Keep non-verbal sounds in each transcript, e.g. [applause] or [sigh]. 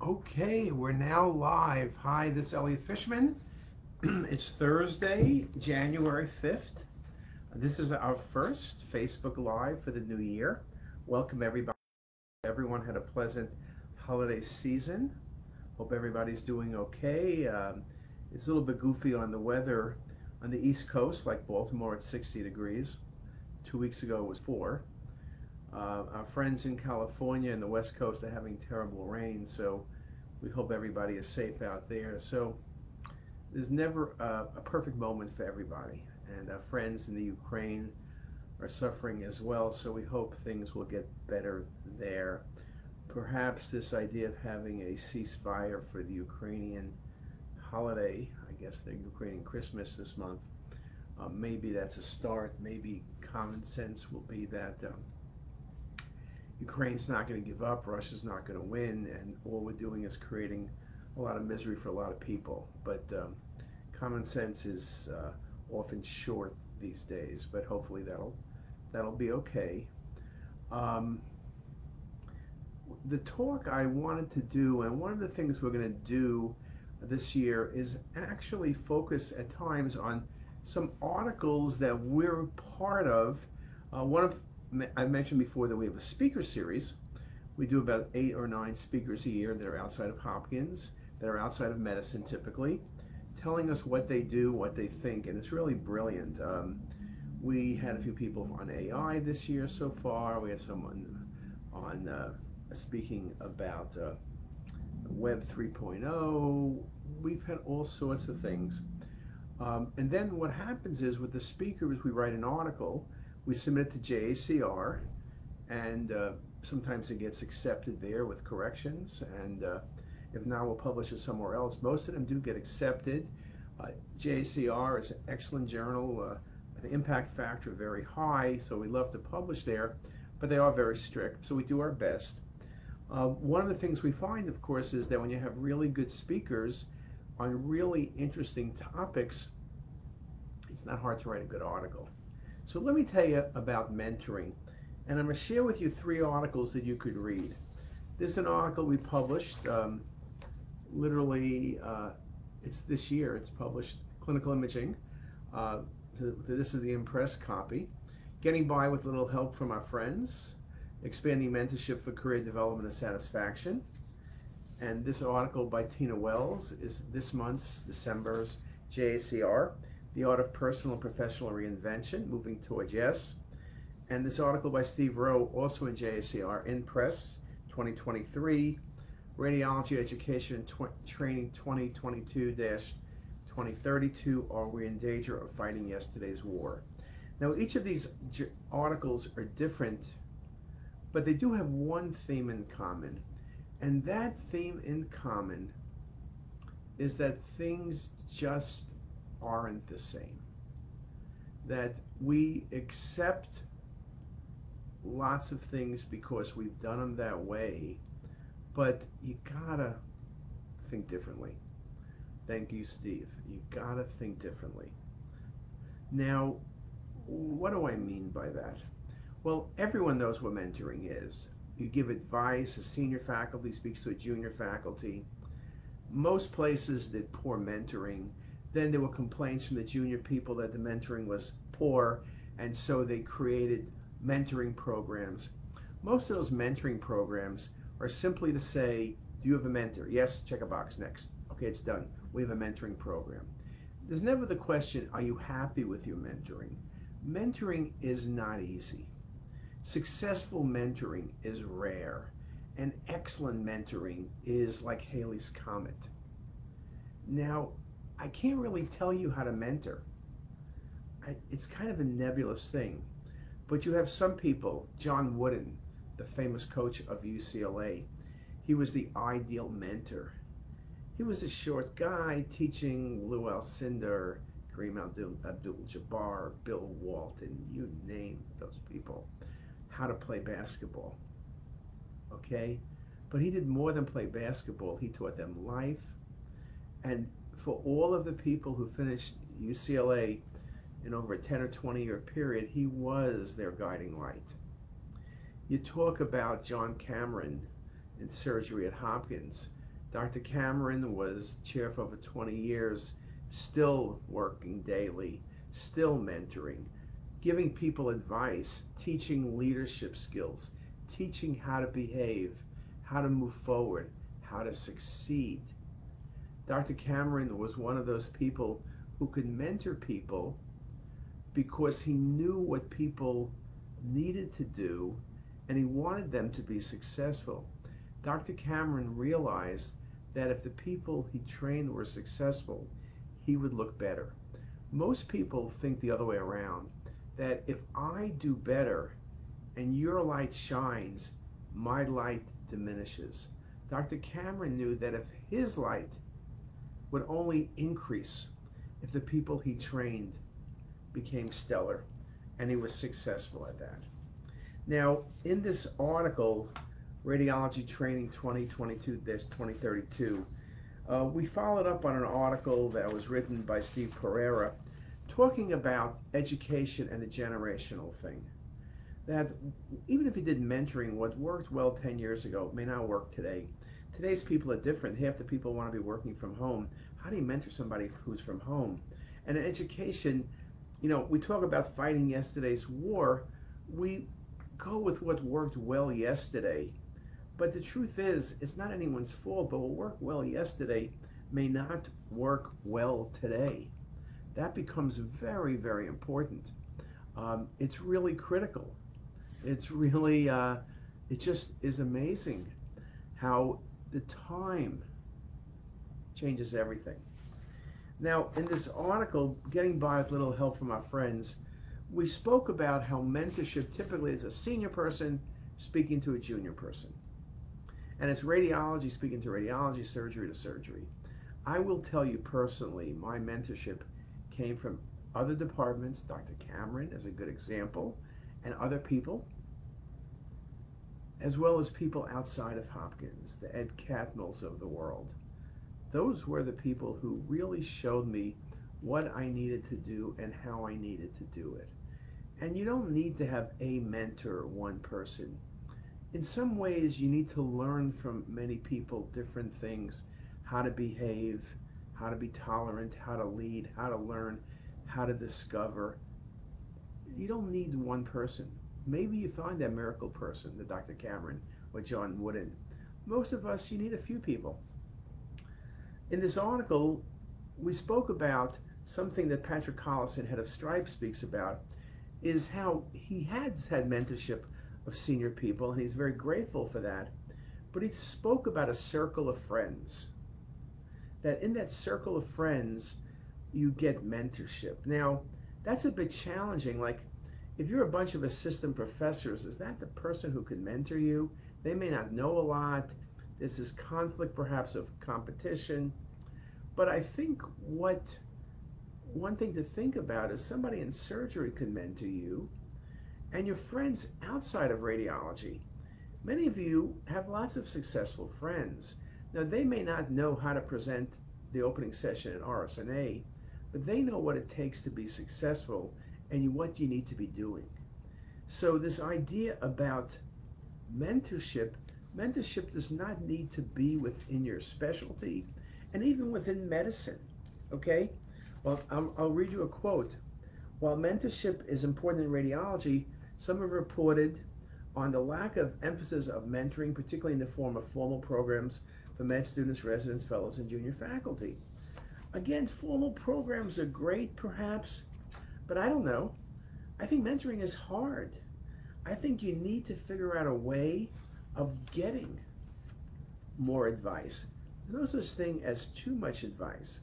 Okay, we're now live. Hi, this is Elliot Fishman. [clears throat] it's Thursday, January 5th. This is our first Facebook Live for the new year. Welcome everybody. Everyone had a pleasant holiday season. Hope everybody's doing okay. Um, it's a little bit goofy on the weather on the East Coast, like Baltimore at 60 degrees. Two weeks ago it was four. Uh, our friends in California and the West Coast are having terrible rain, so we hope everybody is safe out there. So there's never a, a perfect moment for everybody, and our friends in the Ukraine are suffering as well. So we hope things will get better there. Perhaps this idea of having a ceasefire for the Ukrainian holiday, I guess the Ukrainian Christmas this month, uh, maybe that's a start. Maybe common sense will be that. Um, Ukraine's not going to give up, Russia's not going to win, and all we're doing is creating a lot of misery for a lot of people. But um, common sense is uh, often short these days, but hopefully that'll that'll be okay. Um, the talk I wanted to do, and one of the things we're going to do this year, is actually focus at times on some articles that we're part of. Uh, one of I mentioned before that we have a speaker series. We do about eight or nine speakers a year that are outside of Hopkins, that are outside of medicine typically, telling us what they do, what they think, and it's really brilliant. Um, we had a few people on AI this year so far. We had someone on uh, speaking about uh, Web 3.0. We've had all sorts of things. Um, and then what happens is with the speakers, we write an article we submit to JACR, and uh, sometimes it gets accepted there with corrections, and uh, if not, we'll publish it somewhere else. Most of them do get accepted. Uh, JACR is an excellent journal. Uh, the impact factor very high, so we love to publish there, but they are very strict, so we do our best. Uh, one of the things we find, of course, is that when you have really good speakers on really interesting topics, it's not hard to write a good article. So let me tell you about mentoring. And I'm going to share with you three articles that you could read. This is an article we published um, literally, uh, it's this year, it's published, Clinical Imaging. Uh, this is the Impress copy. Getting by with a little help from our friends, expanding mentorship for career development and satisfaction. And this article by Tina Wells is this month's, December's JACR. The Art of Personal and Professional Reinvention, Moving Towards Yes. And this article by Steve Rowe, also in JACR, in press 2023, Radiology Education Tw- Training 2022 2032 Are We in Danger of Fighting Yesterday's War? Now, each of these j- articles are different, but they do have one theme in common. And that theme in common is that things just aren't the same. That we accept lots of things because we've done them that way, but you gotta think differently. Thank you, Steve. You gotta think differently. Now, what do I mean by that? Well, everyone knows what mentoring is. You give advice, a senior faculty speaks to a junior faculty. Most places did poor mentoring then there were complaints from the junior people that the mentoring was poor, and so they created mentoring programs. Most of those mentoring programs are simply to say, Do you have a mentor? Yes, check a box next. Okay, it's done. We have a mentoring program. There's never the question, Are you happy with your mentoring? Mentoring is not easy. Successful mentoring is rare, and excellent mentoring is like Halley's Comet. Now, I can't really tell you how to mentor. I, it's kind of a nebulous thing. But you have some people, John Wooden, the famous coach of UCLA, he was the ideal mentor. He was a short guy teaching Lou Alcindor, Kareem Abdul-Jabbar, Bill Walton, you name those people, how to play basketball. Okay? But he did more than play basketball. He taught them life. And for all of the people who finished UCLA in over a 10 or 20 year period, he was their guiding light. You talk about John Cameron in surgery at Hopkins. Dr. Cameron was chair for over 20 years, still working daily, still mentoring, giving people advice, teaching leadership skills, teaching how to behave, how to move forward, how to succeed. Dr. Cameron was one of those people who could mentor people because he knew what people needed to do and he wanted them to be successful. Dr. Cameron realized that if the people he trained were successful, he would look better. Most people think the other way around that if I do better and your light shines, my light diminishes. Dr. Cameron knew that if his light would only increase if the people he trained became stellar, and he was successful at that. Now, in this article, Radiology Training 2022 2032, uh, we followed up on an article that was written by Steve Pereira talking about education and the generational thing. That even if you did mentoring, what worked well 10 years ago may not work today. Today's people are different. Half the people want to be working from home. How do you mentor somebody who's from home? And in education, you know, we talk about fighting yesterday's war. We go with what worked well yesterday. But the truth is, it's not anyone's fault, but what worked well yesterday may not work well today. That becomes very, very important. Um, it's really critical. It's really, uh, it just is amazing how the time changes everything. Now, in this article, Getting By with Little Help from Our Friends, we spoke about how mentorship typically is a senior person speaking to a junior person. And it's radiology speaking to radiology, surgery to surgery. I will tell you personally, my mentorship came from other departments. Dr. Cameron is a good example, and other people, as well as people outside of Hopkins, the Ed Catmulls of the world those were the people who really showed me what I needed to do and how I needed to do it. And you don't need to have a mentor, one person. In some ways, you need to learn from many people different things how to behave, how to be tolerant, how to lead, how to learn, how to discover. You don't need one person. Maybe you find that miracle person, the Dr. Cameron or John Wooden. Most of us, you need a few people in this article, we spoke about something that Patrick Collison, head of Stripe, speaks about, is how he has had mentorship of senior people, and he's very grateful for that. But he spoke about a circle of friends. That in that circle of friends, you get mentorship. Now, that's a bit challenging. Like, if you're a bunch of assistant professors, is that the person who can mentor you? They may not know a lot. This is conflict, perhaps, of competition. But I think what one thing to think about is somebody in surgery could mentor you, and your friends outside of radiology. Many of you have lots of successful friends. Now, they may not know how to present the opening session at RSNA, but they know what it takes to be successful and what you need to be doing. So, this idea about mentorship mentorship does not need to be within your specialty and even within medicine. Okay? Well, I'll, I'll read you a quote. While mentorship is important in radiology, some have reported on the lack of emphasis of mentoring, particularly in the form of formal programs for med students, residents, fellows, and junior faculty. Again, formal programs are great, perhaps, but I don't know. I think mentoring is hard. I think you need to figure out a way of getting more advice. There's no such thing as too much advice.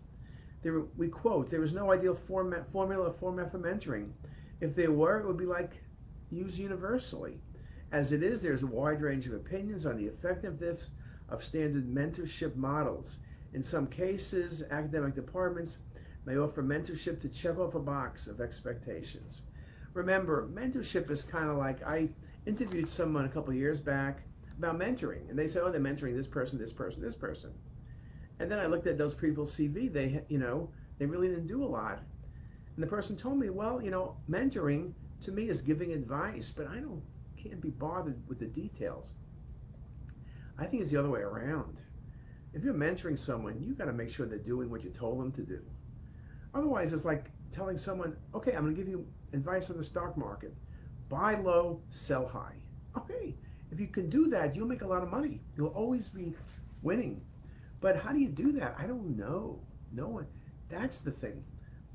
There, we quote, there is no ideal format, formula format for mentoring. If there were, it would be like used universally. As it is, there's a wide range of opinions on the effectiveness of standard mentorship models. In some cases, academic departments may offer mentorship to check off a box of expectations. Remember, mentorship is kind of like I interviewed someone a couple years back about mentoring, and they said, "Oh, they're mentoring this person, this person, this person." And then I looked at those people's CV. They, you know, they really didn't do a lot. And the person told me, "Well, you know, mentoring to me is giving advice, but I don't can't be bothered with the details." I think it's the other way around. if you're mentoring someone, you got to make sure they're doing what you told them to do. Otherwise, it's like telling someone, okay, I'm going to give you advice on the stock market buy low, sell high. Okay, if you can do that, you'll make a lot of money. You'll always be winning. But how do you do that? I don't know. No one. That's the thing.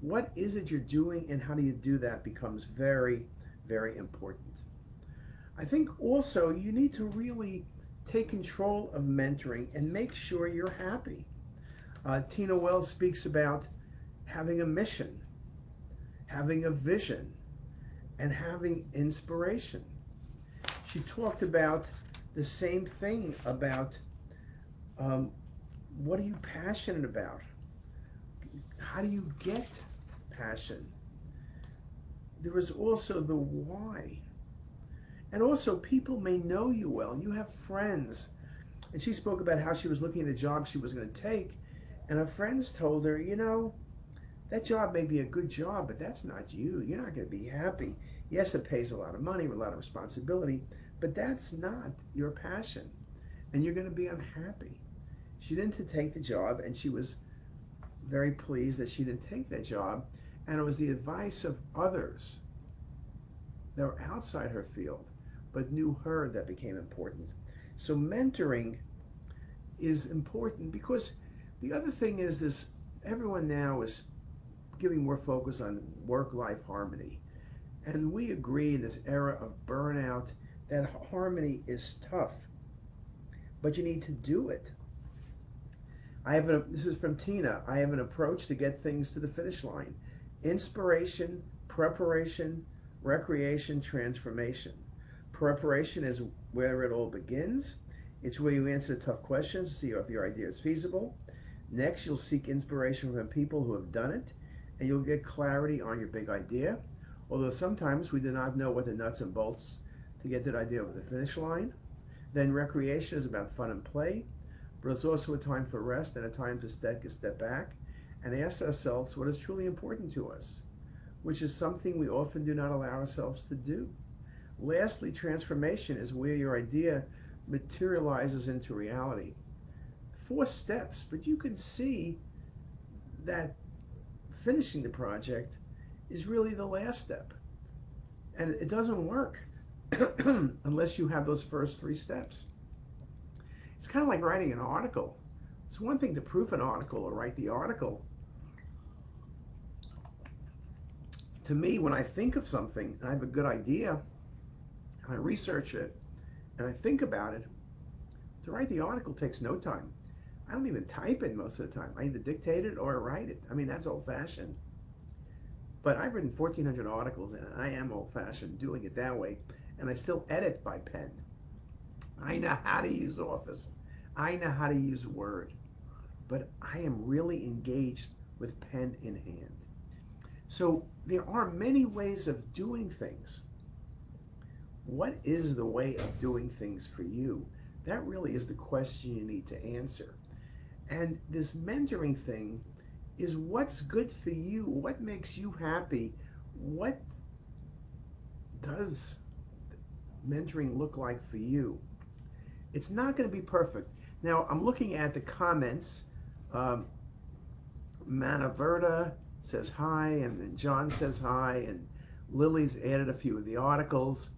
What is it you're doing and how do you do that becomes very, very important. I think also you need to really take control of mentoring and make sure you're happy. Uh, Tina Wells speaks about having a mission, having a vision, and having inspiration. She talked about the same thing about um, what are you passionate about? How do you get passion? There is also the why. And also, people may know you well. You have friends. And she spoke about how she was looking at a job she was going to take. And her friends told her, you know, that job may be a good job, but that's not you. You're not going to be happy. Yes, it pays a lot of money, with a lot of responsibility, but that's not your passion. And you're going to be unhappy. She didn't take the job, and she was very pleased that she didn't take that job. And it was the advice of others that were outside her field, but knew her that became important. So mentoring is important because the other thing is this everyone now is giving more focus on work-life harmony. And we agree in this era of burnout that harmony is tough, but you need to do it. I have a, this is from Tina. I have an approach to get things to the finish line. Inspiration, preparation, recreation, transformation. Preparation is where it all begins. It's where you answer tough questions, see if your idea is feasible. Next, you'll seek inspiration from people who have done it and you'll get clarity on your big idea. Although sometimes we do not know what the nuts and bolts to get that idea over the finish line. Then recreation is about fun and play, but it's also a time for rest and a time to a step back and ask ourselves what is truly important to us, which is something we often do not allow ourselves to do. Lastly, transformation is where your idea materializes into reality. Four steps, but you can see that finishing the project is really the last step. And it doesn't work [clears throat] unless you have those first three steps. It's kind of like writing an article. It's one thing to proof an article or write the article. To me, when I think of something and I have a good idea, and I research it, and I think about it, to write the article takes no time. I don't even type it most of the time. I either dictate it or write it. I mean, that's old fashioned. But I've written 1,400 articles and I am old fashioned doing it that way. And I still edit by pen. I know how to use Office, I know how to use Word. But I am really engaged with pen in hand. So there are many ways of doing things. What is the way of doing things for you? That really is the question you need to answer. And this mentoring thing is what's good for you, what makes you happy, what does mentoring look like for you? It's not going to be perfect. Now, I'm looking at the comments. Um, Manaverta says hi, and then John says hi, and Lily's added a few of the articles.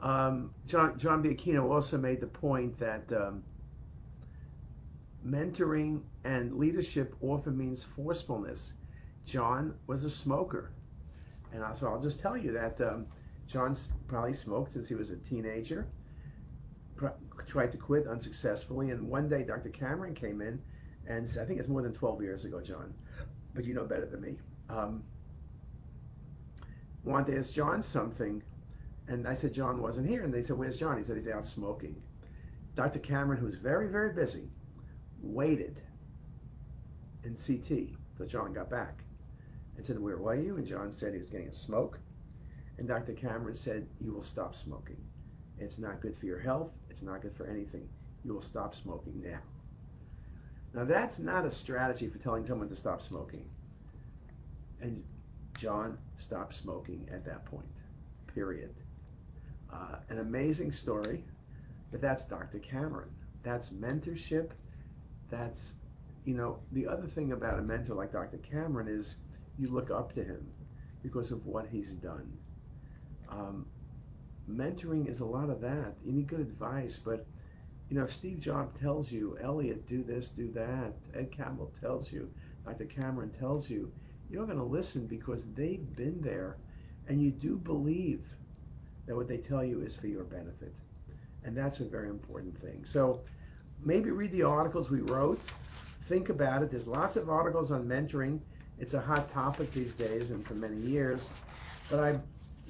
Um, John, John Biacchino also made the point that um, mentoring and leadership often means forcefulness. John was a smoker. And so I'll just tell you that um, John's probably smoked since he was a teenager, tried to quit unsuccessfully. And one day Dr. Cameron came in and said, I think it's more than 12 years ago, John, but you know better than me. Um, wanted to ask John something. And I said, John wasn't here. And they said, Where's John? He said, He's out smoking. Dr. Cameron, who's very, very busy, waited in CT till John got back and said, Where were you? And John said he was getting a smoke. And Dr. Cameron said, You will stop smoking. It's not good for your health. It's not good for anything. You will stop smoking now. Now, that's not a strategy for telling someone to stop smoking. And John stopped smoking at that point, period. Uh, an amazing story, but that's Dr. Cameron. That's mentorship that's, you know, the other thing about a mentor like Dr. Cameron is you look up to him because of what he's done. Um, mentoring is a lot of that. You need good advice, but you know, if Steve Jobs tells you, Elliot, do this, do that, Ed Catmull tells you, Dr. Cameron tells you, you're going to listen because they've been there and you do believe that what they tell you is for your benefit. And that's a very important thing. So maybe read the articles we wrote, think about it. There's lots of articles on mentoring. It's a hot topic these days and for many years. But I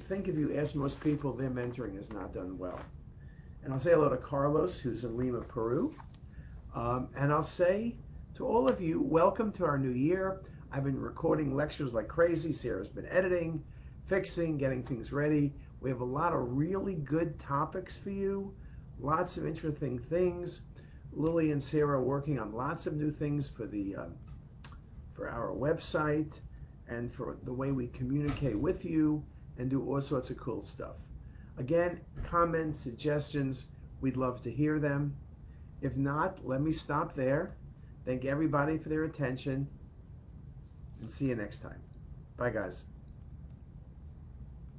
think if you ask most people, their mentoring has not done well. And I'll say hello to Carlos, who's in Lima, Peru. Um, and I'll say to all of you, welcome to our new year. I've been recording lectures like crazy. Sarah's been editing, fixing, getting things ready. We have a lot of really good topics for you, lots of interesting things. Lily and Sarah working on lots of new things for the um, for our website and for the way we communicate with you and do all sorts of cool stuff. Again, comments, suggestions, we'd love to hear them. If not, let me stop there. Thank everybody for their attention and see you next time. Bye, guys.